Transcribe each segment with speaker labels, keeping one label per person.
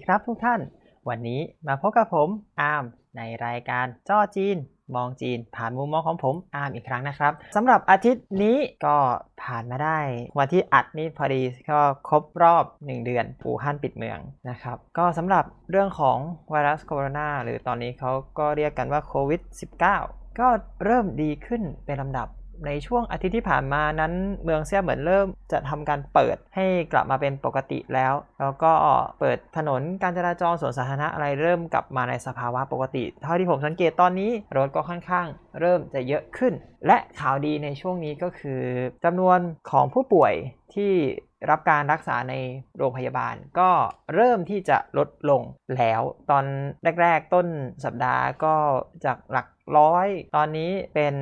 Speaker 1: ดีครับทุกท่าน วันนี้มาพบกับผมอาร์มในรายการจ้อจีน มองจีน ผ่านมุมมองของผมอาร์มอีกครั้งนะครับสำหรับอาทิตย์นี้ก็ผ่านมาได้ วันที่อัดนี่พอดีก็ครบรอบ 1 เดือนอู่ฮั่นปิดเมืองนะครับ ก็สำหรับเรื่องของไวรัสโคโรนาหรือตอนนี้เขาก็เรียกกันว่าโควิด -19 ก็เริ่มดีขึ้นเป็นลำดับ ในช่วงอาทิตย์ที่ผ่านมานั้นเมืองเซี่ยเหมือนเริ่มจะทำการเปิดให้กลับมาเป็นปกติแล้ว แล้วก็เปิดถนนการจราจรสวนสาธารณะอะไรเริ่มกลับมาในสภาวะปกติ เท่าที่ผมสังเกตตอนนี้รถก็ค่อนข้างเริ่มจะเยอะขึ้น และข่าวดีในช่วงนี้ก็คือจำนวนของผู้ป่วย ที่รับการรักษาในโรงพยาบาล ก็เริ่มที่จะลดลงแล้ว ตอนแรก ๆ ต้นสัปดาห์ก็จากหลักร้อยตอนนี้เป็น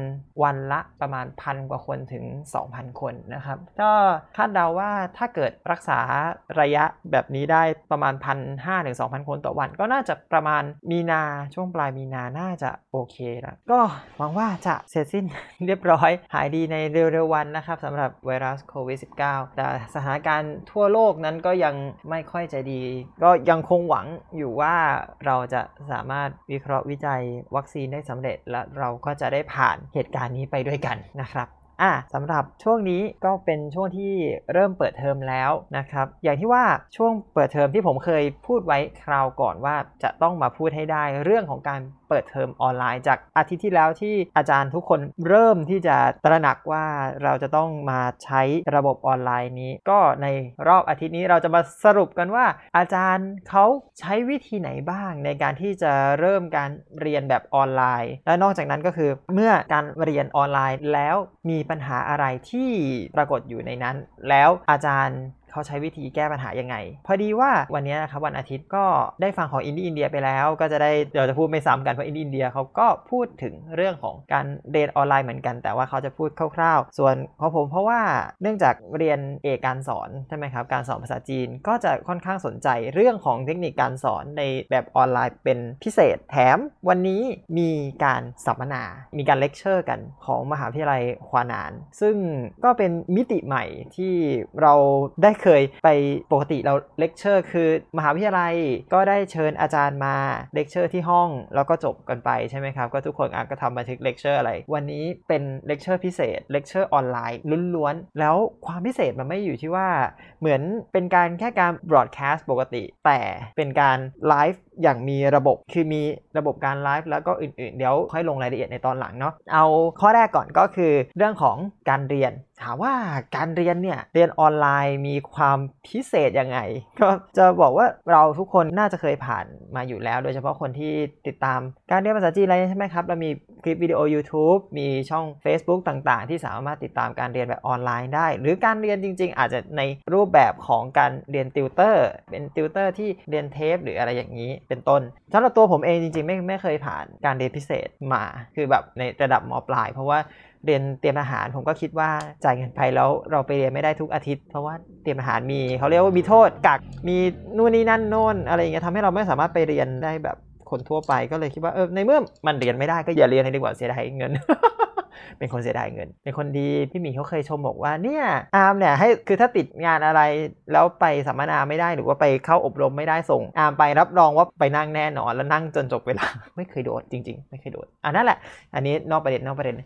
Speaker 1: วันละประมาณพันกว่าคนถึง 2,000 คนนะครับ ก็คาดเดาว่าถ้าเกิดรักษาระยะแบบนี้ได้ประมาณ1,500ถึง2,000คนต่อวัน ก็น่าจะประมาณมีนาช่วงปลายมีนาน่าจะโอเคแล้วก็หวังว่าจะเสร็จสิ้นเรียบร้อยหายดีในเร็วๆวันนะครับสำหรับไวรัสโควิด -19 แต่สถานการณ์ทั่วโลกนั้นก็ยังไม่ค่อยจะดี ก็ยังคงหวังอยู่ว่าเราจะสามารถวิเคราะห์วิจัยวัคซีนได้สำเร็จ และเราก็จะได้ผ่านเหตุการณ์นี้ไปด้วยกันนะครับอะสำหรับช่วงนี้ก็เป็นช่วงที่เริ่มเปิดเทอมแล้วนะครับ อย่างที่ว่าช่วงเปิดเทอมที่ผมเคยพูดไว้คราวก่อนว่าจะต้องมาพูดให้ได้เรื่องของการ เปิดเทอมออนไลน์จากอาทิตย์ที่แล้วที่อาจารย์ทุกคนเริ่มที่จะตระหนักว่าเราจะต้องมาใช้ระบบออนไลน์นี้ ก็ในรอบอาทิตย์นี้เราจะมาสรุปกันว่า อาจารย์เขาใช้วิธีไหนบ้างในการที่จะเริ่มการเรียนแบบออนไลน์ และนอกจากนั้นก็คือเมื่อการเรียนออนไลน์แล้วมีปัญหาอะไรที่ปรากฏอยู่ในนั้น แล้วอาจารย์ เขาใช้วิธีแก้ปัญหายังไง พอดีว่าวันนี้นะครับวันอาทิตย์ก็ได้ฟังของอินดี้อินเดียไปแล้ว ก็จะได้เดี๋ยวจะพูดไม่ซ้ำกันเพราะอินดี้อินเดียเขาก็พูดถึงเรื่องของการเรียนออนไลน์เหมือนกัน แต่ว่าเขาจะพูดคร่าวๆ ส่วนของผมเพราะว่าเนื่องจากเรียนเอกการสอนใช่ไหมครับการสอนภาษาจีนก็จะค่อนข้างสนใจเรื่องของเทคนิคการสอนในแบบออนไลน์เป็นพิเศษแถมวันนี้มีการสัมมนา มีการเลคเชอร์กันของมหาวิทยาลัยควานาน ซึ่งก็เป็นมิติใหม่ที่เราได้เคยไปปกติเราเลคเชอร์คือมหาวิทยาลัยก็ได้เชิญอาจารย์มาเลคเชอร์ที่ห้องแล้วก็จบกันไปใช่ไหมครับ ก็ทุกคนอะก็ทำบันทึกเลคเชอร์อะไร วันนี้เป็นเลคเชอร์พิเศษเลคเชอร์ออนไลน์ล้วนๆ แล้วความพิเศษมันไม่อยู่ที่ว่าเหมือนเป็นการแค่การบล็อดแคสต์ปกติ แต่เป็นการไลฟ์ อย่างมีระบบคือมีระบบการไลฟ์แล้วก็อื่นๆ เดี๋ยวค่อยลงรายละเอียดในตอนหลังเนาะเอาข้อแรกก่อนก็คือเรื่องของการเรียน ถามว่าการเรียนเนี่ยเรียนออนไลน์มีความพิเศษยังไง ก็จะบอกว่าเราทุกคนน่าจะเคยผ่านมาอยู่แล้ว โดยเฉพาะคนที่ติดตามการเรียนภาษาจีนอะไรใช่ไหมครับเรามีคลิปวิดีโอ YouTube มีช่อง Facebook ต่างๆ ที่สามารถติดตามการเรียนแบบออนไลน์ได้ หรือการเรียนจริง ๆ อาจจะในรูปแบบของการเรียนติวเตอร์ เป็นติวเตอร์ที่เรียนเทป หรืออะไรอย่างนี้ เป็นต้นสำหรับตัวผมเองจริง ๆ ไม่ไม่เคยผ่านการเรียนพิเศษมา คือแบบในระดับมปลาย เพราะว่าเรียนเตรียมทหารผมก็คิดว่าจ่ายเงินไปแล้วเราไปเรียนไม่ได้ทุกอาทิตย์ เพราะว่าเตรียมทหารมีเขาเรียกว่ามีโทษกักมีนู่นนี่นั่นโน่นอะไรอย่างเงี้ยทำให้เราไม่สามารถไปเรียนได้แบบ คนทั่วไปก็เลยคิดว่าเออในเมื่อมันเรียนไม่ได้ก็อย่าเรียนเลยดีกว่าเสียดายเงิน เป็นคนเสียดายเงิน เป็นคนดีพี่หมีเขาเคยชมบอกว่าเนี่ยอาร์มเนี่ยให้คือถ้าติดงานอะไรแล้วไปสัมมนาไม่ได้หรือว่าไปเข้าอบรมไม่ได้ส่งอาร์มไปรับรองว่าไปนั่งแน่นอนแล้วนั่งจนจบเวลา ไม่เคยโดนจริง ๆ ไม่เคยโดนอะนั่นแหละ อันนี้นอกประเด็นนอกประเด็น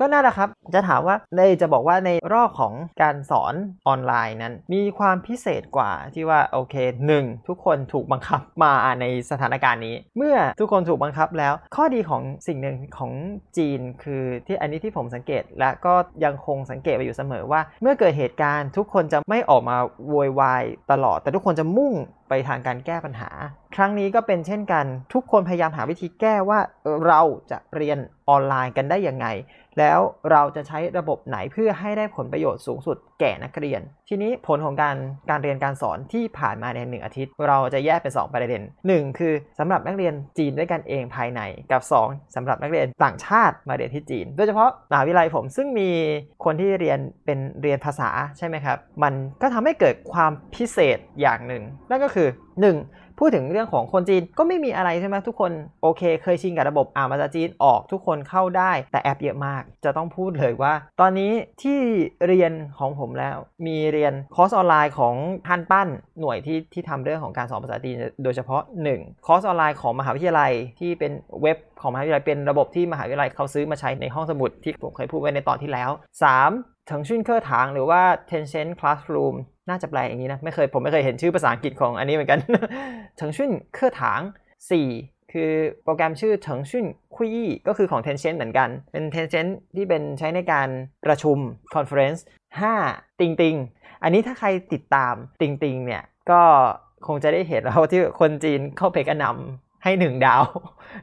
Speaker 1: ก็นั่นแหละครับ จะถามว่าในจะบอกว่าในรอบของการสอนออนไลน์นั้น มีความพิเศษกว่าที่ว่าโอเคหนึ่งทุกคนถูกบังคับมาในสถานการณ์นี้ เมื่อทุกคนถูกบังคับแล้ว ข้อดีของสิ่งหนึ่งของจีนคือที่อันนี้ที่ผมสังเกต และก็ยังคงสังเกตไปอยู่เสมอว่า เมื่อเกิดเหตุการณ์ทุกคนจะไม่ออกมาโวยวายตลอด แต่ทุกคนจะมุ่งไปทางการแก้ปัญหา ครั้งนี้ก็เป็นเช่นกัน ทุกคนพยายามหาวิธีแก้ว่าเราจะเรียนออนไลน์กันได้ยังไง แล้วเราจะใช้ระบบไหนเพื่อให้ได้ผลประโยชน์สูงสุดแก่นักเรียน ทีนี้ผลของการการเรียนการสอนที่ผ่านมาในหนึ่งอาทิตย์ เราจะแยกเป็น 2 ประเด็น 1 คือสำหรับนักเรียนจีนด้วยกันเองภายในกับ 2สำหรับนักเรียนต่างชาติมาเรียนที่จีน โดยเฉพาะมหาวิทยาลัยผมซึ่งมีคนที่เรียนเป็นเรียนภาษาใช่ไหมครับ มันก็ทำให้เกิดความพิเศษอย่างหนึ่ง นั่นก็คือ 1. พูดถึงเรื่องของคนจีนก็ไม่มีอะไรใช่ไหมทุกคนโอเค เคยชินกับระบบอ่านภาษาจีนออกทุกคนเข้าได้ แต่แอปเยอะมาก จะต้องพูดเลยว่า ตอนนี้ที่เรียนของผมแล้ว มีเรียนคอร์สออนไลน์ของ汉办หน่วยที่ที่ทำเรื่องของการสอนภาษาจีนโดยเฉพาะ 1 คอร์สออนไลน์ของมหาวิทยาลัยที่เป็นเว็บของมหาวิทยาลัยเป็นระบบที่มหาวิทยาลัยเขาซื้อมาใช้ในห้องสมุดที่ผมเคยพูดไว้ในตอนที่แล้ว 3. 腾讯课堂หรือว่า Tencent Classroom น่าจะแปลอย่างนี้นะ ไม่เคยผมไม่เคยเห็นชื่อภาษาอังกฤษของอันนี้เหมือนกัน腾讯课堂 4 คือโปรแกรมชื่อเฉิงชุนคุยก็คือของ Tencent เหมือนกัน เป็น Tencent ที่เป็นใช้ในการประชุม Conference 5 ติงติงอันนี้ถ้าใครติดตามติงติงเนี่ยก็คงจะได้เห็นแล้วที่คนจีนเข้าไปกระนำ ให้หนึ่งดาว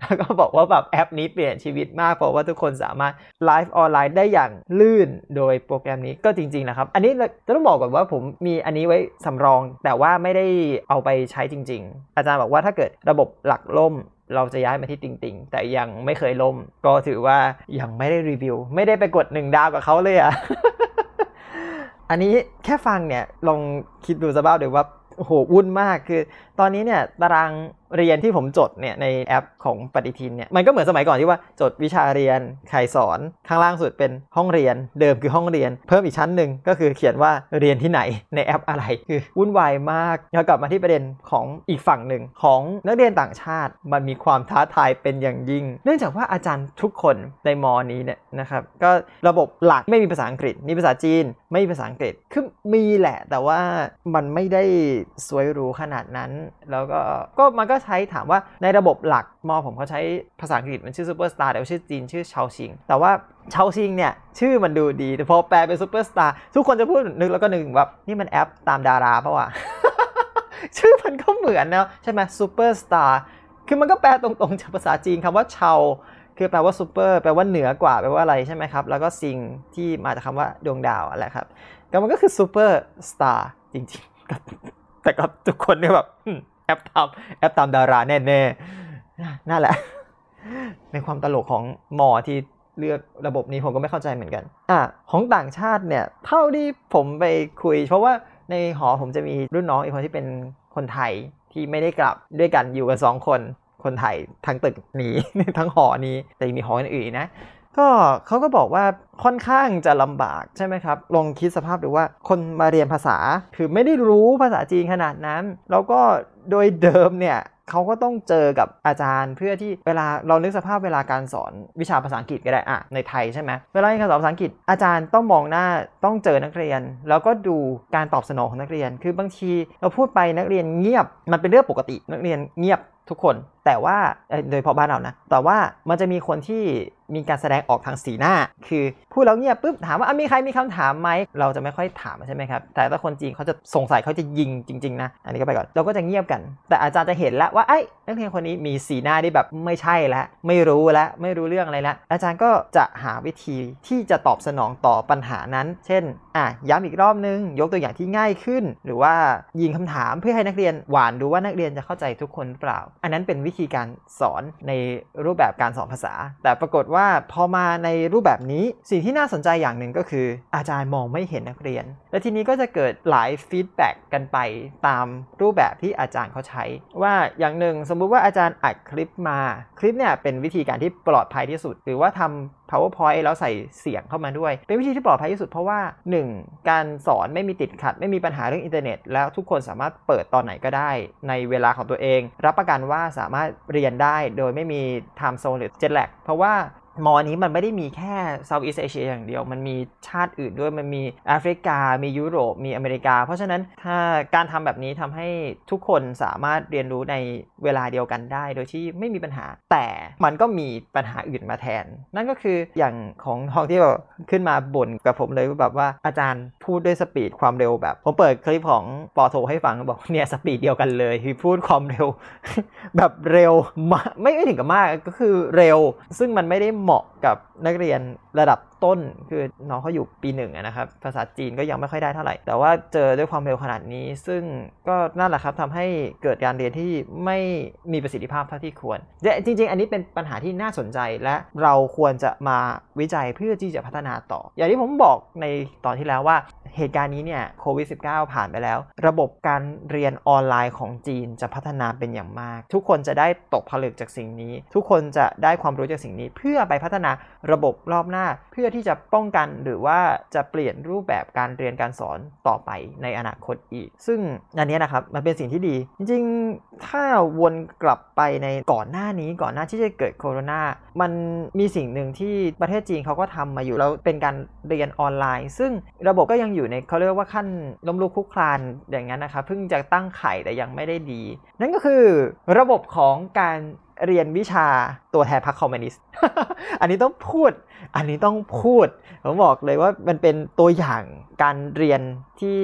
Speaker 1: แล้วก็บอกว่าแบบแอปนี้เปลี่ยนชีวิตมาก เพราะว่าทุกคนสามารถไลฟ์ออนไลน์ได้อย่างลื่นโดยโปรแกรมนี้ก็จริง ๆ นะครับ อันนี้จะต้องบอกก่อนว่าผมมีอันนี้ไว้สำรอง แต่ว่าไม่ได้เอาไปใช้จริง ๆ อาจารย์บอกว่าถ้าเกิดระบบหลักล่มเราจะย้ายมาที่ติงติงแต่ยังไม่เคยล่ม ก็ถือว่ายังไม่ได้รีวิว ไม่ได้ไปกดหนึ่งดาวกับเขาเลยอะอันนี้แค่ฟังเนี่ยลองคิดดูสภาพเดี๋ยวว่าโอ้โหวุ่นมากคือ ตอนนี้เนี่ยตาราง เรียนที่ผมจดเนี่ยในแอปของปฏิทินเนี่ยมันก็เหมือนสมัยก่อนที่ว่าจดวิชาเรียนใครสอนข้างล่างสุดเป็นห้องเรียน เดิมคือห้องเรียน เพิ่มอีกชั้นหนึ่งก็คือเขียนว่าเรียนที่ไหนในแอปอะไรคือวุ่นวายมากแล้วกลับมาที่ประเด็นของอีกฝั่งหนึ่งของนักเรียนต่างชาติ มันมีความท้าทายเป็นอย่างยิ่ง เนื่องจากว่าอาจารย์ทุกคนในมอนี้เนี่ยนะครับก็ระบบหลักไม่มีภาษาอังกฤษมีภาษาจีน ไม่มีภาษาอังกฤษคือมีแหละ แต่ว่ามันไม่ได้สวยหรูขนาดนั้น แล้วก็ก็มันก็ใช้ถามว่าในระบบหลักมอผมเขาใช้ภาษาอังกฤษมันชื่อซูเปอร์สตาร์แต่ว่าชื่อจีนชื่อ超星 แต่ว่า超星เนี่ยชื่อมันดูดี แต่พอแปลเป็นซูเปอร์สตาร์ทุกคนจะพูดนึกแล้วก็นึกแบบนี่มันแอปตามดาราปะวะชื่อมันก็เหมือนนะใช่ไหมซูเปอร์สตาร์คือมันก็แปลตรงๆจากภาษาจีนคำว่า 超 คือแปลว่าซูเปอร์แปลว่าเหนือกว่าแปลว่าอะไรใช่ไหมครับ แล้วก็ 星 ที่มาจากคำว่าดวงดาวอะไรครับก็มันก็คือซูเปอร์สตาร์จริงๆ แต่ก็ทุกคนเนี่ยแบบ แอบตามแอบตามดาราแน่ๆนั่นแหละ ในความตลกของมอที่เลือกระบบนี้ผมก็ไม่เข้าใจเหมือนกัน อะของต่างชาติเนี่ย เท่าที่ผมไปคุย เพราะว่าในหอผมจะมีรุ่นน้องอีกคนที่เป็นคนไทยที่ไม่ได้กลับด้วยกันอยู่กันสองคนคนไทยทั้งตึกนี้ทั้งหอนี้แต่ยังมีหออื่นๆนะ ก็เขาก็บอกว่า ค่อนข้างจะลำบากใช่ไหมครับ ลองคิดสภาพดูว่าคนมาเรียนภาษา คือไม่ได้รู้ภาษาจีนขนาดนั้น แล้วก็โดยเดิมเนี่ยเขาก็ต้องเจอกับอาจารย์เพื่อที่เวลาเรานึกสภาพเวลาการสอนวิชาภาษาอังกฤษก็ได้อะในไทยใช่ไหมเวลาการสอนภาษาอังกฤษอาจารย์ต้องมองหน้าต้องเจอนักเรียน แล้วก็ดูการตอบสนองของนักเรียน คือบางทีเราพูดไปนักเรียนเงียบ มันเป็นเรื่องปกตินักเรียนเงียบทุกคน แต่ว่าโดยเฉพาะบ้านเรานะแต่ว่ามันจะมีคนที่มีการแสดงออกทางสีหน้า คือพูดแล้วเงียบปุ๊บถามว่ามีใครมีคำถามไหมเราจะไม่ค่อยถามใช่ไหมครับแต่ถ้าคนจีนเขาจะสงสัยเขาจะยิงจริงๆนะอันนี้ก็ไปก่อนเราก็จะเงียบกัน แต่อาจารย์จะเห็นแล้วว่าไอ้นักเรียนคนนี้มีสีหน้าที่แบบไม่ใช่แล้วไม่รู้แล้วไม่รู้เรื่องอะไรแล้วอาจารย์ก็จะหาวิธีที่จะตอบสนองต่อปัญหานั้น เช่นอะย้ำอีกรอบนึง ยกตัวอย่างที่ง่ายขึ้น หรือว่ายิงคำถามเพื่อให้นักเรียนหวานดูว่านักเรียนจะเข้าใจทุกคนหรือเปล่า อันนั้นเป็นวิธีการสอนในรูปแบบการสอนภาษา แต่ปรากฏว่าพอมาในรูปแบบนี้สิ่งที่น่าสนใจอย่างหนึ่งก็คือ อาจารย์มองไม่เห็นนักเรียน และทีนี้ก็จะเกิดหลาย feedback กันไปตามรูปแบบที่อาจารย์เขาใช้ ว่าอย่างหนึ่งสมมุติว่าอาจารย์อัดคลิปมา คลิปเนี่ยเป็นวิธีการที่ปลอดภัยที่สุด หรือว่าทำ powerpoint แล้วใส่เสียงเข้ามาด้วย เป็นวิธีที่ปลอดภัยที่สุดเพราะว่า 1. การสอนไม่มีติดขัด ไม่มีปัญหาเรื่องอินเทอร์เน็ต แล้วทุกคนสามารถเปิดตอนไหนก็ได้ ในเวลาของตัวเอง รับประกันว่าสามารถเรียนได้โดยไม่มี time zone หรือ jet lag เพราะว่า มอนี้มันไม่ได้มีแค่ Southeast Asia อย่างเดียว มันมีชาติอื่นด้วย มันมีแอฟริกา มียุโรป มีอเมริกา เพราะฉะนั้นถ้าการทำแบบนี้ทำให้ทุกคนสามารถเรียนรู้ในเวลาเดียวกันได้ โดยที่ไม่มีปัญหา แต่มันก็มีปัญหาอื่นมาแทน นั่นก็คืออย่างของทองที่แบบขึ้นมาบ่นกับผมเลยแบบว่าอาจารย์พูดด้วยสปีดความเร็วแบบ ผมเปิดคลิปของปอโทให้ฟังบอกเนี่ยสปีดเดียวกันเลยคือพูดความเร็ว แบบเร็วมากไม่ไม่ถึงกับมากก็คือเร็ว ซึ่งมันไม่ได้เหมาะกับนักเรียนระดับต้นคือน้องเขาอยู่ปีหนึ่งนะครับภาษาจีนก็ยังไม่ค่อยได้เท่าไหร่ แต่ว่าเจอด้วยความเร็วขนาดนี้ ซึ่งก็นั่นแหละครับทำให้เกิดการเรียนที่ไม่มีประสิทธิภาพเท่าที่ควรจริง ๆ อันนี้เป็นปัญหาที่น่าสนใจและเราควรจะมาวิจัยเพื่อที่จะพัฒนาต่อ อย่างที่ผมบอกในตอนที่แล้วว่าเหตุการณ์นี้เนี่ยโควิด -19 ผ่านไปแล้ว ระบบการเรียนออนไลน์ของจีนจะพัฒนาเป็นอย่างมาก ทุกคนจะได้ตกผลึกจากสิ่งนี้ ทุกคนจะได้ความรู้จากสิ่งนี้เพื่อไปพัฒนาระบบรอบหน้า เพื่อที่จะป้องกันหรือว่าจะเปลี่ยนรูปแบบการเรียนการสอนต่อไปในอนาคตอีก ซึ่งอันนี้นะครับมันเป็นสิ่งที่ดี จริงๆ ถ้าวนกลับไปในก่อนหน้านี้ก่อนหน้าที่จะเกิดโคโรนามันมีสิ่งหนึ่งที่ประเทศจีนเขาก็ทำมาอยู่แล้วเป็นการเรียนออนไลน์ ซึ่งระบบก็ยังอยู่ในเขาเรียกว่าขั้นล้มลุกคลุกคลานอย่างนั้นนะครับเพิ่งจะตั้งไข่แต่ยังไม่ได้ดี นั่นก็คือระบบของการ เรียนวิชาตัวแทนพรรคคอมมิวนิสต์ อันนี้ต้องพูด อันนี้ต้องพูด ผมบอกเลยว่ามันเป็นตัวอย่างการเรียนที่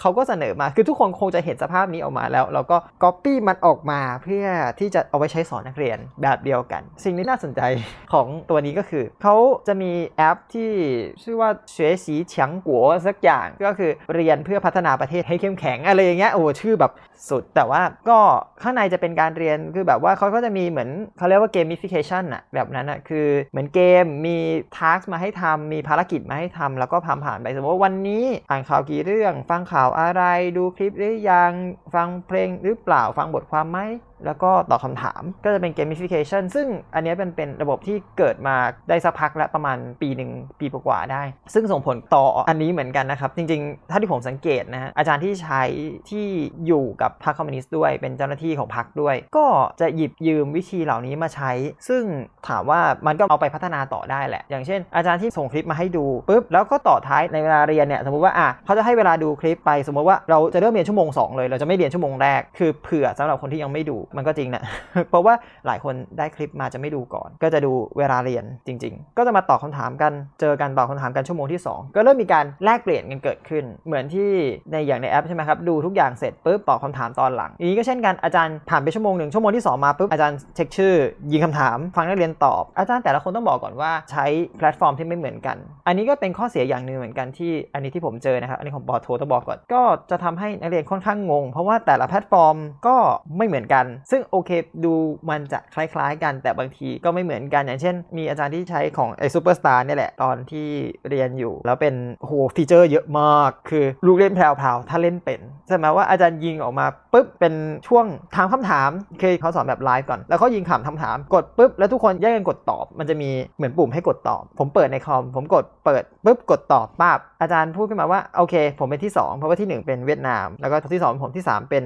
Speaker 1: เขาก็เสนอมา คือทุกคนคงจะเห็นสภาพนี้ออกมาแล้ว เราก็ก๊อปปี้มันออกมาเพื่อที่จะเอาไว้ใช้สอนนักเรียนแบบเดียวกัน สิ่งที่น่าสนใจของตัวนี้ก็คือ เขาจะมีแอปที่ชื่อว่าเฉวยสีเฉียงกัวสักอย่าง ก็คือเรียนเพื่อพัฒนาประเทศให้เข้มแข็งอะไรอย่างเงี้ย โอ้ ชื่อแบบสุด แต่ว่าก็ข้างในจะเป็นการเรียน คือแบบว่าเขาก็จะมีเหมือนเขาเรียกว่า gamification อะแบบนั้นอะคือเหมือนเกมมี task มาให้ทำมีภารกิจมาให้ทำแล้วก็ผ่านผ่านไปสมมติว่าวันนี้อ่านข่าวกี่เรื่อง ฟังข่าวอะไรดูคลิปหรือยังฟังเพลงหรือเปล่าฟังบทความไหมแล้วก็ตอบคำถามก็จะเป็น gamification ซึ่งอันนี้เป็นเป็นระบบที่เกิดมาได้สักพักแล้วประมาณปีหนึ่งปีกว่าได้ ซึ่งส่งผลต่ออันนี้เหมือนกันนะครับ จริงๆ ถ้าที่ผมสังเกตนะฮะอาจารย์ที่ใช้ที่อยู่กับพรรคคอมมิวนิสต์ด้วย เป็นเจ้าหน้าที่ของพรรคด้วย ก็จะหยิบยืมวิธีเหล่านี้มาใช้ ซึ่งถามว่ามันก็เอาไปพัฒนาต่อได้แหละ อย่างเช่น อาจารย์ที่ส่งคลิปมาให้ดูปุ๊บแล้วก็ต่อท้ายในเวลาเรียนเนี่ยสมมติว่าอะเขาจะให้เวลาดูคลิปไป สมมติว่าเราจะเริ่มเรียนชั่วโมง2เลยเราจะไม่เรียนชั่วโมงแรกคือเผื่อสำหรับคนที่ยังไม่ดูมันก็จริงนะ เพราะว่าหลายคนได้คลิปมาจะไม่ดูก่อน ก็จะดูเวลาเรียนจริง ๆ ก็จะมาตอบคำถามกัน เจอกันตอบคำถามกันชั่วโมงที่ 2 ก็เริ่มมีการแลกเปลี่ยนกันเกิดขึ้น เหมือนที่ในอย่างในแอปใช่ไหมครับ ดูทุกอย่างเสร็จปุ๊บตอบคำถามตอนหลังอย่างนี้ก็เช่นกัน อาจารย์ผ่านไปชั่วโมงหนึ่งชั่วโมงที่ 2 มาปุ๊บ อาจารย์เช็คชื่อ ยิงคำถาม ฟังนักเรียนตอบ อาจารย์แต่ละคนต้องบอกก่อนว่าใช้แพลตฟอร์มที่ไม่เหมือนกัน อันนี้ก็เป็นข้อเสียอย่างหนึ่งเหมือนกันที่อันนี้ที่ผมเจอนะครับ อันนี้ของปอโทต้องบอกก่อน ก็จะทำให้นักเรียนค่อนข้างงง เพราะว่าแต่ละแพลตฟอร์มก็ไม่เหมือนกันซึ่งโอเคดูมันจะคล้ายๆกันแต่บางทีก็ไม่เหมือนกันอย่างเช่น มีอาจารย์ที่ใช้ของไอซูเปอร์สตาร์เนี่ยแหละ ตอนที่เรียนอยู่ แล้วเป็นโหฟีเจอร์เยอะมาก คือลูกเล่นแพรวๆถ้าเล่นเป็นใช่ไหมว่าอาจารย์ยิงออกมาปุ๊บเป็นช่วงถามคำถามคือเขาสอนแบบไลฟ์ก่อน แล้วเขายิงถามคำถามกดปุ๊บแล้วทุกคนแยกกันกดตอบ มันจะมีเหมือนปุ่มให้กดตอบ ผมเปิดในคอมผมกดเปิดปุ๊บกดตอบปั๊บอาจารย์พูดขึ้นมาว่าโอเค ผมเป็นที่ 2 เพราะว่าที่ 1 เป็นเวียดนาม แล้วก็ที่ 2 ผมที่ 3 เป็น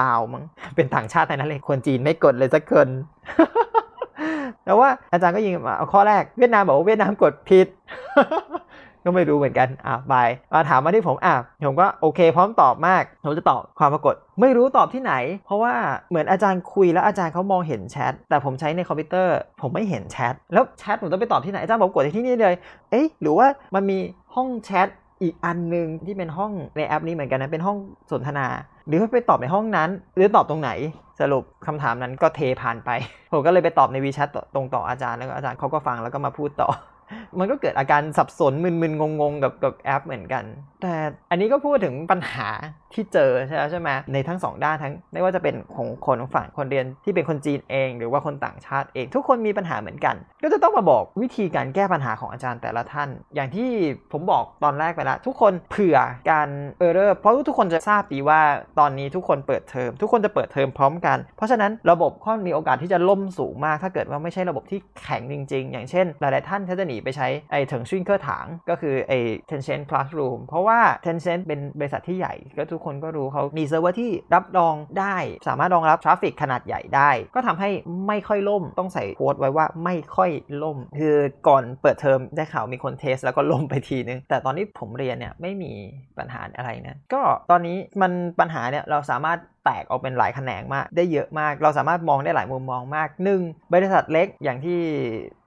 Speaker 1: ลาวมั้งเป็นต่างชาตินนั้นเลยคนจีนไม่กดเลยสักคนแล้วว่าอาจารย์ก็ยิงมาเอาข้อแรกเวียดนามบอกว่าเวียดนามกดผิดก็ไม่รู้เหมือนกัน อะบายมาถามมาที่ผม อะ ผมก็โอเค พร้อมตอบมาก ผมจะตอบความปรากฏ ไม่รู้ตอบที่ไหน เพราะว่าเหมือนอาจารย์คุยแล้วอาจารย์เขามองเห็นแชท แต่ผมใช้ในคอมพิวเตอร์ ผมไม่เห็นแชท แล้วแชทผมต้องไปตอบที่ไหน อาจารย์บอกกดที่นี่เลย เอ๊ะ หรือว่ามันมีห้องแชทอีกอันหนึ่งที่เป็นห้องในแอปนี้เหมือนกันนะ เป็นห้องสนทนา หรือว่าไปตอบในห้องนั้น หรือตอบตรงไหน สรุปคำถามนั้นก็เทผ่านไป ผมก็เลยไปตอบในวีแชทตรงต่ออาจารย์แล้วก็อาจารย์เขาก็ฟังแล้วก็มาพูดต่อ มันก็เกิดอาการสับสนมึนๆงงๆกับกับแอปเหมือนกัน แต่อันนี้ก็พูดถึงปัญหาที่เจอใช่ไหมใช่ไหมในทั้งสองด้านทั้งไม่ว่าจะเป็นของคนฝั่งคนเรียนที่เป็นคนจีนเอง หรือว่าคนต่างชาติเอง ทุกคนมีปัญหาเหมือนกัน ก็จะต้องมาบอกวิธีการแก้ปัญหาของอาจารย์แต่ละท่าน อย่างที่ผมบอกตอนแรกไปแล้วทุกคนเผื่อการ error เพราะทุกคนจะทราบดีว่าตอนนี้ทุกคนเปิดเทอมทุกคนจะเปิดเทอมพร้อมกัน เพราะฉะนั้นระบบค่อนมีโอกาสที่จะล่มสูงมาก ถ้าเกิดว่าไม่ใช่ระบบที่แข็งจริง ๆ อย่างเช่น หลายๆท่านถ้าจะหนีไปใช้ไอ้ 腾讯课堂 ก็คือไอ้ Tencent Classroom เพราะว่า Tencent เป็นบริษัทที่ใหญ่ ก็ทุกคนก็รู้เขามีเซิร์ฟเวอร์ที่รับรองได้ สามารถรองรับ traffic ขนาดใหญ่ได้ ก็ทำให้ไม่ค่อยล่มต้องใส่ quote ไว้ว่าไม่ค่อยล่ม คือก่อนเปิดเทอมได้ข่าวมีคน test แล้วก็ล่มไปทีนึง แต่ตอนนี้ผมเรียนเนี่ยไม่มีปัญหาอะไรนะก็ตอนนี้มันปัญหาเนี่ยเราสามารถแตกออกเป็นหลายแขนงมาก ได้เยอะมาก เราสามารถมองได้หลายมุมมองมากหนึ่งบริษัทเล็กอย่างที่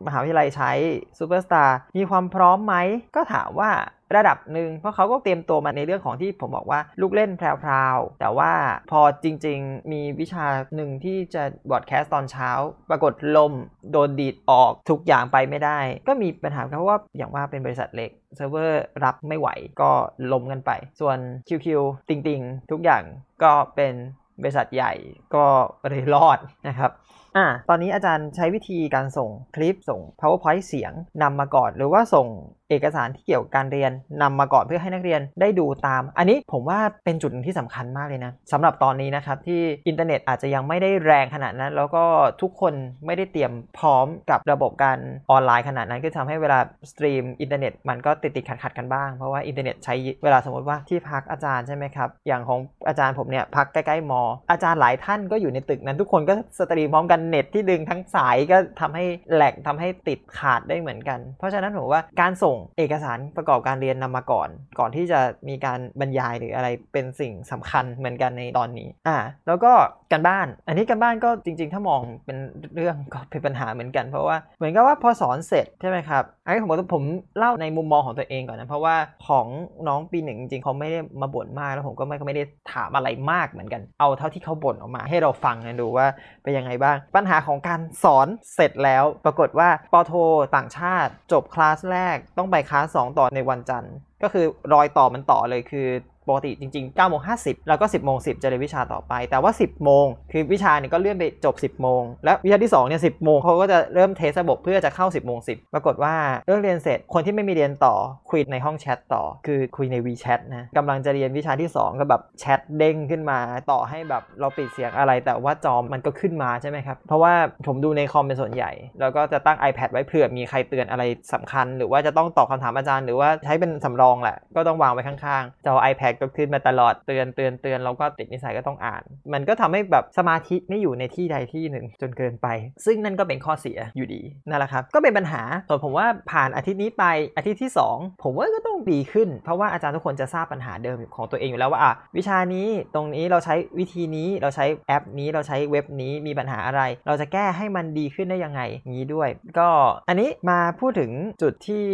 Speaker 1: มหาวิทยาลัยใช้ซูเปอร์สตาร์มีความพร้อมไหมก็ถามว่า ระดับหนึ่งเพราะเขาก็เตรียมตัวมาในเรื่องของที่ผมบอกว่าลูกเล่นแพรวๆแต่ว่าพอจริง ๆ มีวิชาหนึ่งที่จะbroadcast ตอนเช้า ปรากฏล่มโดนดีดออกทุกอย่างไปไม่ได้ ก็มีปัญหาเพราะว่าอย่างว่าเป็นบริษัทเล็กเซิร์ฟเวอร์รับไม่ไหวก็ล่มกันไป ส่วน QQ ติงติงทุกอย่างก็เป็นบริษัทใหญ่ก็เลยรอดนะครับอ่าตอนนี้อาจารย์ใช้วิธีการส่งคลิปส่ง powerpoint เสียงนำมาก่อน หรือว่าส่ง เอกสารที่เกี่ยวกับการเรียนนำมาก่อนเพื่อให้นักเรียนได้ดูตาม อันนี้ผมว่าเป็นจุดหนึ่งที่สำคัญมากเลยนะสำหรับตอนนี้นะครับที่อินเทอร์เน็ตอาจจะยังไม่ได้แรงขนาดนั้น แล้วก็ทุกคนไม่ได้เตรียมพร้อมกับระบบการออนไลน์ขนาดนั้นก็ทำให้เวลา stream อินเทอร์เน็ตมันก็ติดติดขัดขัดกันบ้าง เพราะว่าอินเทอร์เน็ตใช้เวลาสมมติว่าที่พักอาจารย์ใช่ไหมครับ อย่างของอาจารย์ผมเนี่ยพักใกล้ๆมอ อาจารย์หลายท่านก็อยู่ในตึกนั้น ทุกคนก็ stream พร้อมกันเน็ตที่ดึงทั้งสายก็ทำให้ lag ทำให้ติดขัดได้เหมือนกัน เพราะฉะนั้นผมว่าการส่งเอกสารประกอบการเรียนนำมาก่อน ก่อนที่จะมีการบรรยายหรืออะไรเป็นสิ่งสำคัญเหมือนกันในตอนนี้อ่าแล้วก็การบ้าน อันนี้การบ้านก็จริง ๆ ถ้ามองเป็นเรื่องก็เป็นปัญหาเหมือนกัน เพราะว่าเหมือนกับว่าพอสอนเสร็จใช่ไหมครับอันนี้ผมผมเล่าในมุมมองของตัวเองก่อนนะเพราะว่าของน้องปีหนึ่งจริงๆเขาไม่ได้มาบ่นมากแล้วผมก็ไม่ไม่ได้ถามอะไรมากเหมือนกัน เอาเท่าที่เขาบ่นออกมา ให้เราฟังนะดูว่าเป็นยังไงบ้าง ปัญหาของการสอนเสร็จแล้ว ปรากฏว่าปโทต่างชาติ จบคลาสแรกต้องไปค้าส2ต่อในวันจันทร์ ก็คือรอยต่อมันต่อเลยคือ ปกติจริงๆ9โมง50แล้วก็ 10โมง10จะเรียนวิชาต่อไป แต่ว่า 10โมงคือวิชาเนี่ยก็เลื่อนไปจบ 10โมงแล้ววิชาที่2เนี่ย10โมงเขาก็จะเริ่มเทสระบบเพื่อจะเข้า 10โมง10ปรากฏว่าเลิกเรียนเสร็จคนที่ไม่มีเรียนต่อคุยในห้องแชทต่อ คือคุยใน WeChat นะกำลังจะเรียนวิชาที่ 2 ก็แบบแชทเด้งขึ้นมาต่อให้แบบเราปิดเสียงอะไร แต่ว่าจอมมันก็ขึ้นมาใช่ไหมครับเพราะว่าผมดูในคอมเป็นส่วนใหญ่ แล้วก็จะตั้ง iPad ไว้เผื่อมีใครเตือนอะไรสำคัญ หรือว่าจะต้องตอบคำถามอาจารย์ หรือว่าใช้เป็นสำรองแหละก็ต้องวางไว้ข้างๆจอ iPad ก็ขึ้นมาตลอดเตือนเตือนเตือนแล้วก็ติดนิสัยก็ต้องอ่าน มันก็ทำให้แบบสมาธิไม่อยู่ในที่ใดที่หนึ่งจนเกินไป ซึ่งนั่นก็เป็นข้อเสียอยู่ดีนั่นแหละครับก็เป็นปัญหาส่วนผมว่าผ่านอาทิตย์นี้ไปอาทิตย์ที่ 2 ผมว่าก็ต้องดีขึ้น เพราะว่าอาจารย์ทุกคนจะทราบปัญหาเดิมของตัวเองอยู่แล้วว่าอะวิชานี้ตรงนี้เราใช้วิธีนี้เราใช้แอปนี้เราใช้เว็บนี้มีปัญหาอะไร เราจะแก้ให้มันดีขึ้นได้ยังไงงี้ด้วย ก็อันนี้มาพูดถึงจุดที่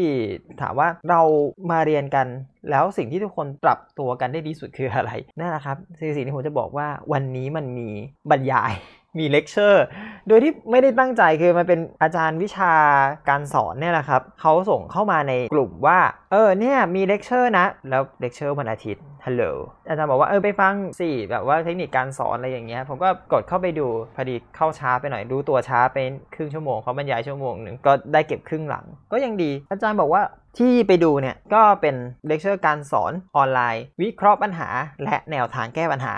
Speaker 1: ถามว่าเรามาเรียนกัน แล้วสิ่งที่ทุกคนปรับตัวกันได้ดีสุดคืออะไรนั่นแหละครับสิ่งที่ผมจะบอกว่าวันนี้มันมีบรรยาย มีเลคเชอร์ โดยที่ไม่ได้ตั้งใจคือมันเป็นอาจารย์วิชาการสอนเนี่ยแหละครับเขาส่งเข้ามาในกลุ่มว่า เออเนี่ยมีเลคเชอร์นะ แล้วเลคเชอร์วันอาทิตย์ฮัลโหลอาจารย์บอกว่าเออไปฟังสิแบบว่าเทคนิคการสอนอะไรอย่างเงี้ยผมก็กดเข้าไปดูพอดีเข้าช้าไปหน่อยรู้ตัวช้าเป็นครึ่งชั่วโมงเขาบรรยายชั่วโมงหนึ่งก็ได้เก็บครึ่งหลัง ก็ยังดี อาจารย์บอกว่าที่ไปดูเนี่ยก็เป็นเลคเชอร์การสอนออนไลน์ วิเคราะห์ปัญหา และแนวทางแก้ปัญหา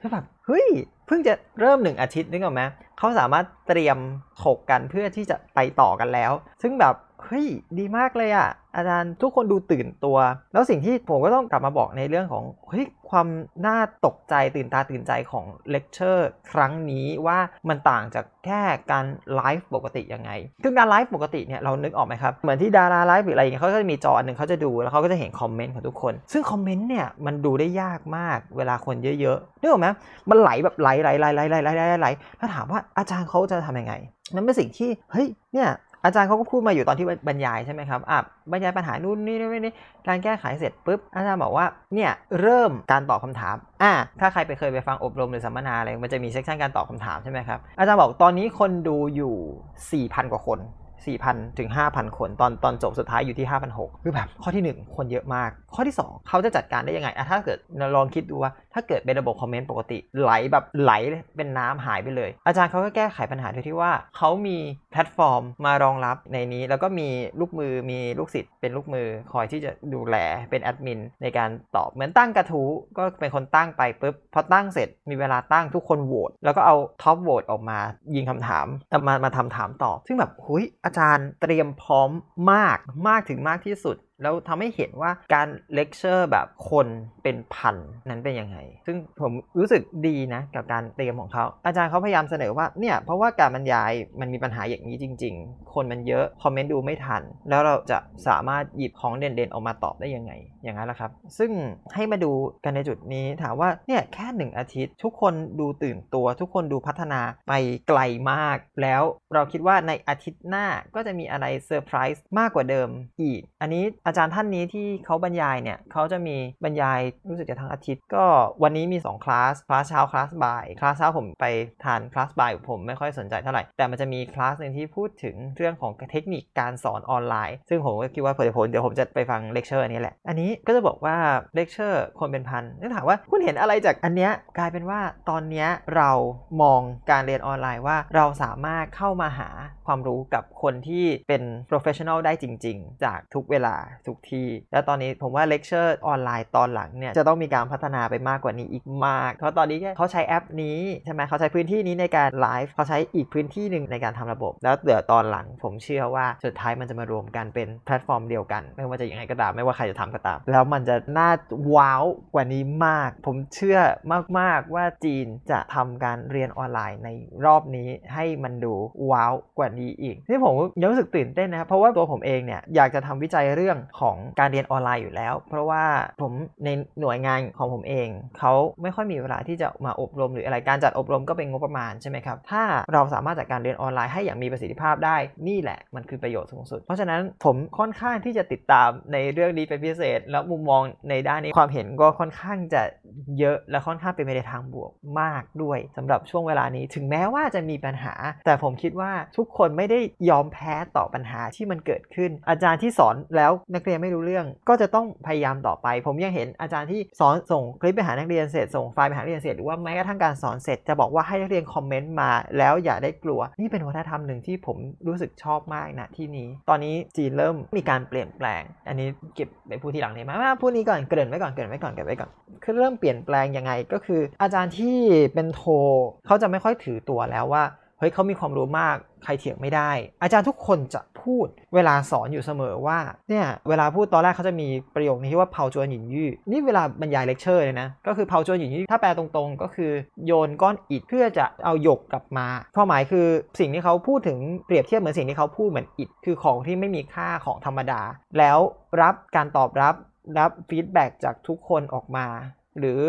Speaker 1: ก็แบบเฮ้ย เพิ่งจะเริ่มหนึ่งอาทิตย์นึกออกไหมเขาสามารถเตรียมถกกันเพื่อที่จะไปต่อกันแล้ว ซึ่งแบบเฮ้ยดีมากเลยอะ่ะอาจารย์ทุกคนดูตื่นตัว แล้วสิ่งที่ผมก็ต้องกลับมาบอกในเรื่องของเฮ้ยความน่าตกใจตื่นตาตื่นใจของเลคเชอร์ครั้งนี้ว่ามันต่างจากแค่การไลฟ์ปกติยังไงคือการไลฟ์ปกติเนี่ยเรานึกออกไหมครับ เหมือนที่ดาราไลฟ์หรืออะไรเนี่ยเขาก็จะมีจออันหนึ่งเขาจะดูแล้วเขาก็จะเห็นคอมเมนต์ของทุกคน ซึ่งคอมเมนต์เนี่ยมันดูได้ยากมากเวลาคนเยอะๆนึกออกไหมมันไหลแบบไหลไหลไหลไหลไหลไหลไหลแล้วถามว่าอาจารย์เขาจะทำยังไง นั่นเป็นสิ่งที่เฮ้ยเนี่ยอาจารย์เขาก็พูดมาอยู่ตอนที่บรรยายใช่ไหมครับอะบรรยายปัญหานู่นนี่นี่นี่การแก้ไขเสร็จปุ๊บ อาจารย์บอกว่า เนี่ย เริ่มการตอบคาถาม อะถ้าใครไปเคยไปฟังอบรมหรือสัมมนาอะไร มันจะมีเซสชันการตอบคำถามใช่ไหมครับ อาจารย์บอกตอนนี้คนดูอยู่ 4,000 กว่าคน 4,000 ถึง 5,000 คน ตอนตอนจบสุดท้ายอยู่ที่5,600คือแบบข้อที่ 1 คนเยอะมาก ข้อที่ 2 เขาจะจัดการได้ยังไงอะถ้าเกิดลองคิดดูว่า ถ้าเกิดเป็นระบบคอมเมนต์ปกติไหลแบบไหลเป็นน้ำหายไปเลย อาจารย์เขาก็แก้ไขปัญหาโดยที่ว่าเขามีแพลตฟอร์มมารองรับในนี้ แล้วก็มีลูกมือมีลูกศิษย์เป็นลูกมือคอยที่จะดูแลเป็นแอดมินในการตอบเหมือนตั้งกระทู้ก็เป็นคนตั้งไปปุ๊บพอตั้งเสร็จมีเวลาตั้งทุกคนโหวตแล้วก็เอา top vote ออกมายิงคำถามมามาทำถามตอบ ซึ่งแบบหุยอาจารย์เตรียมพร้อมมากมากถึงมากที่สุดแล้วทำให้เห็นว่าการเลคเชอร์แบบคนเป็นพันนั้นเป็นยังไง ซึ่งผมรู้สึกดีนะกับการเตรียมของเขา อาจารย์เขาพยายามเสนอว่าเนี่ยเพราะว่าการบรรยายมันมีปัญหาอย่างนี้จริง ๆ คนมันเยอะ คอมเมนต์ดูไม่ทัน แล้วเราจะสามารถหยิบของเด่นๆออกมาตอบได้ยังไง อย่างนั้นแหละครับ ซึ่งให้มาดูกันในจุดนี้ถามว่าเนี่ยแค่หนึ่งอาทิตย์ ทุกคนดูตื่นตัว ทุกคนดูพัฒนาไปไกลมาก แล้วเราคิดว่าในอาทิตย์หน้าก็จะมีอะไรเซอร์ไพรส์มากกว่าเดิมอีก อันนี้อาจารย์ท่านนี้ที่เขาบรรยายเนี่ยเขาจะมีบรรยายรู้สึกจะทั้งอาทิตย์ ก็วันนี้มี2คลาสคลาสเช้าคลาสบ่ายคลาสเช้าผมไม่ทันคลาสบ่ายผมไม่ค่อยสนใจเท่าไหร่แต่มันจะมีคลาสหนึ่งที่พูดถึงเรื่องของเทคนิคการสอนออนไลน์ ซึ่งผมก็คิดว่าเผื่อเดี๋ยวผมจะไปฟังเลคเชอร์นี้แหละอันนี้ก็จะบอกว่าเลคเชอร์คนเป็นพันนี่ถามว่าคุณเห็นอะไรจากอันเนี้ยกลายเป็นว่าตอนเนี้ยเรามองการเรียนออนไลน์ว่าเราสามารถเข้ามาหาความรู้กับคนที่เป็น professional ได้จริง ๆ จากทุกเวลาทุกที่ แล้วตอนนี้ผมว่าเลคเชอร์ออนไลน์ตอนหลังเนี่ยจะต้องมีการพัฒนาไปมากกว่านี้อีกมาก เพราะตอนนี้เขาใช้แอปนี้ใช่ไหมเขาใช้พื้นที่นี้ในการไลฟ์เขาใช้อีกพื้นที่หนึ่งในการทำระบบ แล้วเดี๋ยวตอนหลังผมเชื่อว่าสุดท้ายมันจะมารวมกันเป็นแพลตฟอร์มเดียวกัน ไม่ว่าจะยังไงก็ตามไม่ว่าใครจะทำก็ตามแล้วมันจะน่าว้าวกว่านี้มาก ผมเชื่อมาก ๆ ว่าจีนจะทำการเรียนออนไลน์ในรอบนี้ให้มันดูว้าวกว่านี้อีกที่ผมยังรู้สึกตื่นเต้นนะครับเพราะว่าตัวผมเองเนี่ยอยากจะทำวิจัยเรื่องของการเรียนออนไลน์อยู่แล้ว เพราะว่าผมในหน่วยงานของผมเอง เขาไม่ค่อยมีเวลาที่จะมาอบรมหรืออะไรการจัดอบรมก็เป็นงบประมาณใช่ไหมครับถ้าเราสามารถจัดการเรียนออนไลน์ให้อย่างมีประสิทธิภาพได้นี่แหละมันคือประโยชน์สูงสุด เพราะฉะนั้นผมค่อนข้างที่จะติดตามในเรื่องนี้เป็นพิเศษแล้วมุมมองในด้านนี้ความเห็นก็ค่อนข้างจะเยอะและค่อนข้างเป็นไปในทางบวกมากด้วยสำหรับช่วงเวลานี้ถึงแม้ว่าจะมีปัญหา แต่ผมคิดว่าทุกคนไม่ได้ยอมแพ้ต่อปัญหาที่มันเกิดขึ้น อาจารย์ที่สอนแล้วนักเรียนไม่รู้เรื่อง ก็จะต้องพยายามต่อไป ผมยังเห็นอาจารย์ที่สอนส่งคลิปไปหานักเรียนเสร็จส่งไฟล์ไปหานักเรียนเสร็จหรือว่าแม้กระทั่งการสอนเสร็จจะบอกว่าให้นักเรียนคอมเมนต์มาแล้วอย่าได้กลัว นี่เป็นวัฒนธรรมหนึ่งที่ผมรู้สึกชอบมากนะที่นี้ ตอนนี้จีนเริ่มมีการเปลี่ยนแปลง อันนี้เก็บไปพูดทีหลังเลยไหมว่าพูดนี้ก่อนเกริ่นไว้ก่อนเกริ่นไว้ก่อนเกริ่นไว้ก่อนคือเริ่มเปลี่ยนแปลงยังไงก็คือ อาจารย์ที่เป็นโทเขาจะไม่ค่อยถือตัวแล้วว่าเฮ้ยเขามีความรู้มากใครเถียงไม่ได้ อาจารย์ทุกคนจะพูดเวลาสอนอยู่เสมอว่าเนี่ยเวลาพูดตอนแรกเขาจะมีประโยคนี้ที่ว่าเผาจวนหยินยี่นี่เวลาบรรยายเลคเชอร์เลยนะก็คือเผาจวนหยินยี่ถ้าแปลตรงๆ ก็คือโยนก้อนอิฐเพื่อจะเอาหยกกลับมาความหมายคือสิ่งที่เขาพูดถึงเปรียบเทียบเหมือนสิ่งที่เขาพูดเหมือนอิฐคือของที่ไม่มีค่าของธรรมดา แล้วรับการตอบรับ รับฟีดแบ็จากทุกคนออกมา หรือ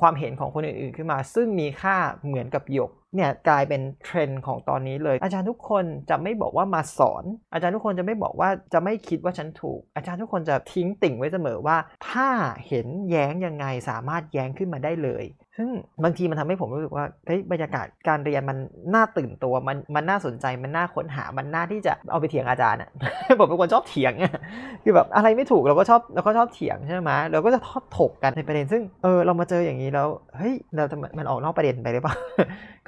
Speaker 1: ความเห็นของคนอื่นๆขึ้นมา ซึ่งมีค่าเหมือนกับหยกเนี่ยกลายเป็นเทรนด์ของตอนนี้เลย อาจารย์ทุกคนจะไม่บอกว่ามาสอน อาจารย์ทุกคนจะไม่บอกว่าจะไม่คิดว่าฉันถูก อาจารย์ทุกคนจะทิ้งติ่งไว้เสมอว่า ถ้าเห็นแย้งยังไงสามารถแย้งขึ้นมาได้เลย ซึ่งบางทีมันทำให้ผมรู้สึกว่าเฮ้ยบรรยากาศการเรียนมันน่าตื่นตัวมันมันน่าสนใจมันน่าค้นหามันน่าที่จะเอาไปเถียงอาจารย์อะผมเป็นคนชอบเถียงคือแบบอะไรไม่ถูกเราก็ชอบเราก็ชอบเถียงใช่ไหมเราก็จะทอบถกกันในประเด็นซึ่งเออเรามาเจออย่างนี้แล้วเฮ้ยเราจะมันออกนอกประเด็นไปหรือเปล่า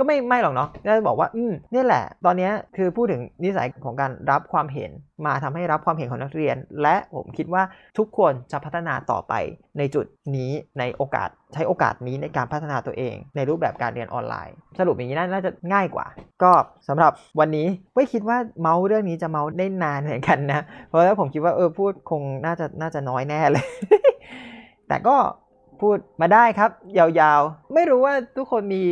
Speaker 1: ก็ไม่ไม่หรอกเนาะจะบอกว่า อืมนี่แหละ ตอนนี้คือพูดถึงนิสัยของการรับความเห็น มาทำให้รับความเห็นของนักเรียน และผมคิดว่าทุกคนจะพัฒนาต่อไปในจุดนี้ในโอกาสใช้โอกาสนี้ในการพัฒนาตัวเอง ในรูปแบบการเรียนออนไลน์ สรุปอย่างนี้น่าจะง่ายกว่า ก็สำหรับวันนี้ไม่คิดว่าเมาส์เรื่องนี้จะเมาส์ได้นานเหมือนกันนะ เพราะแล้วผมคิดว่าเออพูดคงน่าจะน่าจะน้อยแน่เลย แต่ก็พูดมาได้ครับ ยาวๆ ไม่รู้ว่าทุกคนมี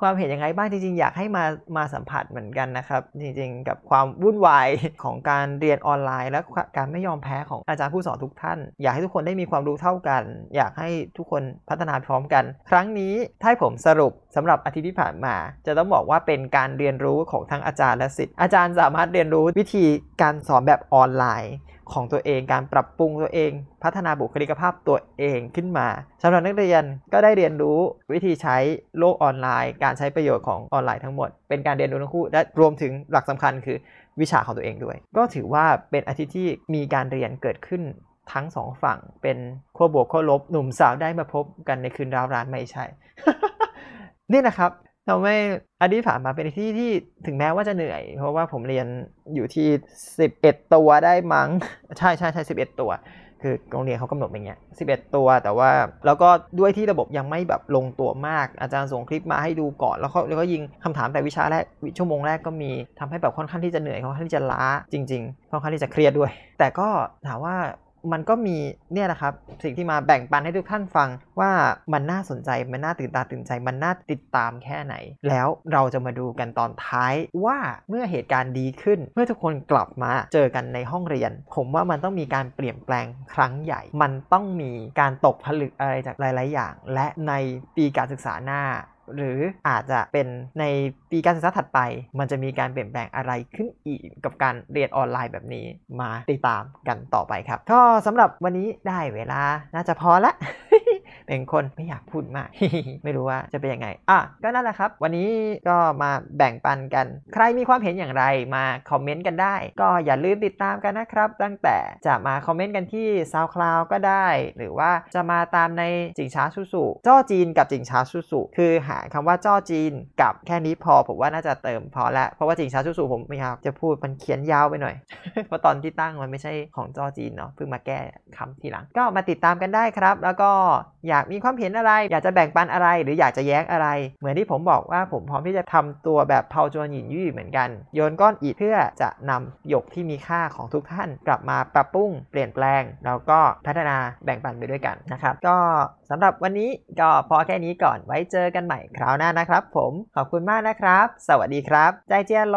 Speaker 1: ความเห็นยังไงบ้างจริงๆ อยากให้มามาสัมผัสเหมือนกันนะครับ จริงๆ กับความวุ่นวายของการเรียนออนไลน์ และการไม่ยอมแพ้ของอาจารย์ผู้สอนทุกท่าน อยากให้ทุกคนได้มีความรู้เท่ากัน อยากให้ทุกคนพัฒนาพร้อมกัน ครั้งนี้ถ้าผมสรุปสำหรับอาทิตย์ที่ผ่านมา จะต้องบอกว่าเป็นการเรียนรู้ของทั้งอาจารย์และศิษย์อาจารย์สามารถเรียนรู้วิธีการสอนแบบออนไลน์ ของตัวเอง การปรับปรุงตัวเอง พัฒนาบุคลิกภาพตัวเองขึ้นมาสำหรับนักเรียนก็ได้เรียนรู้วิธีใช้โลกออนไลน์ การใช้ประโยชน์ของออนไลน์ทั้งหมด เป็นการเรียนรู้ทั้งคู่และรวมถึงหลักสำคัญคือวิชาของตัวเองด้วย ก็ถือว่าเป็นอาทิตย์ที่มีการเรียนเกิดขึ้นทั้งสองฝั่งเป็นขั้วบวกขั้วลบหนุ่มสาวได้มาพบกันในคืนราวร้านไม่ใช่ นี่นะครับ เราไม่อันนี้ผ่านมาเป็นที่ที่ถึงแม้ว่าจะเหนื่อย เพราะว่าผมเรียนอยู่ที่ 11 ตัวได้มั้ง ใช่ใช่ใช่สิตัว คือโรงเรียนเขากำหนดอย่างเงี้ย11ตัวแต่ว่าแล้วก็ด้วยที่ระบบยังไม่แบบลงตัวมากอาจารย์ส่งคลิปมาให้ดูก่อนแล้วเขาแล้วก็ยิงคำถามแต่วิชาแรกชั่วโมงแรกก็มีทำให้แบบค่อนข้างที่จะเหนื่อยค่อนข้างที่จะล้าจริง ๆ ค่อนข้างที่จะเครียดด้วย แต่ก็ถามว่า มันก็มีเนี่ยนะครับ สิ่งที่มาแบ่งปันให้ทุกท่านฟังว่ามันน่าสนใจมันน่าตื่นตาตื่นใจ มันน่าติดตามแค่ไหน แล้วเราจะมาดูกันตอนท้ายว่าเมื่อเหตุการณ์ดีขึ้น เมื่อทุกคนกลับมาเจอกันในห้องเรียน ผมว่ามันต้องมีการเปลี่ยนแปลงครั้งใหญ่ มันต้องมีการตกผลึกอะไรจากหลาย ๆ อย่าง และในปีการศึกษาหน้า หรืออาจจะเป็นในปีการศึกษาถัดไป มันจะมีการเปลี่ยนแปลงอะไรขึ้นอีกกับการเรียนออนไลน์แบบนี้มาติดตามกันต่อไปครับ ก็สำหรับวันนี้ได้เวลาน่าจะพอละ เป็นคนไม่อยากพูดมาก ไม่รู้ว่าจะเป็นยังไงอะก็นั่นแหละครับ วันนี้ก็มาแบ่งปันกัน ใครมีความเห็นอย่างไรมาคอมเมนต์กันได้ ก็อย่าลืมติดตามกันนะครับ ตั้งแต่จะมาคอมเมนต์กันที่ SoundCloud ก็ได้ หรือว่าจะมาตามในจิงช้าสุสุจ้อจีนกับจิงช้าสุสุคือหาคำว่าจ้อจีนกับแค่นี้พอผมว่าน่าจะเติมพอแล้วเพราะว่าจิงช้าสุสุผมไม่อยากจะพูดมันเขียนยาวไปหน่อยเพราะตอนที่ตั้งมันไม่ใช่ของจ้อจีนเนาะเพิ่งมาแก้คำทีหลัง ก็มาติดตามกันได้ครับ แล้วก็ อยากมีความเห็นอะไร อยากจะแบ่งปันอะไร หรืออยากจะแย้งอะไร เหมือนที่ผมบอกว่าผมพร้อมที่จะทำตัวแบบเผาจวนหยินยี่เหมือนกัน โยนก้อนอิฐเพื่อจะนำหยกที่มีค่าของทุกท่าน กลับมาปรับปรุงเปลี่ยนแปลง แล้วก็พัฒนาแบ่งปันไปด้วยกันนะครับ ก็สำหรับวันนี้ก็พอแค่นี้ก่อนไว้เจอกันใหม่คราวหน้านะครับ ผมขอบคุณมากนะครับ สวัสดีครับใจเจียโล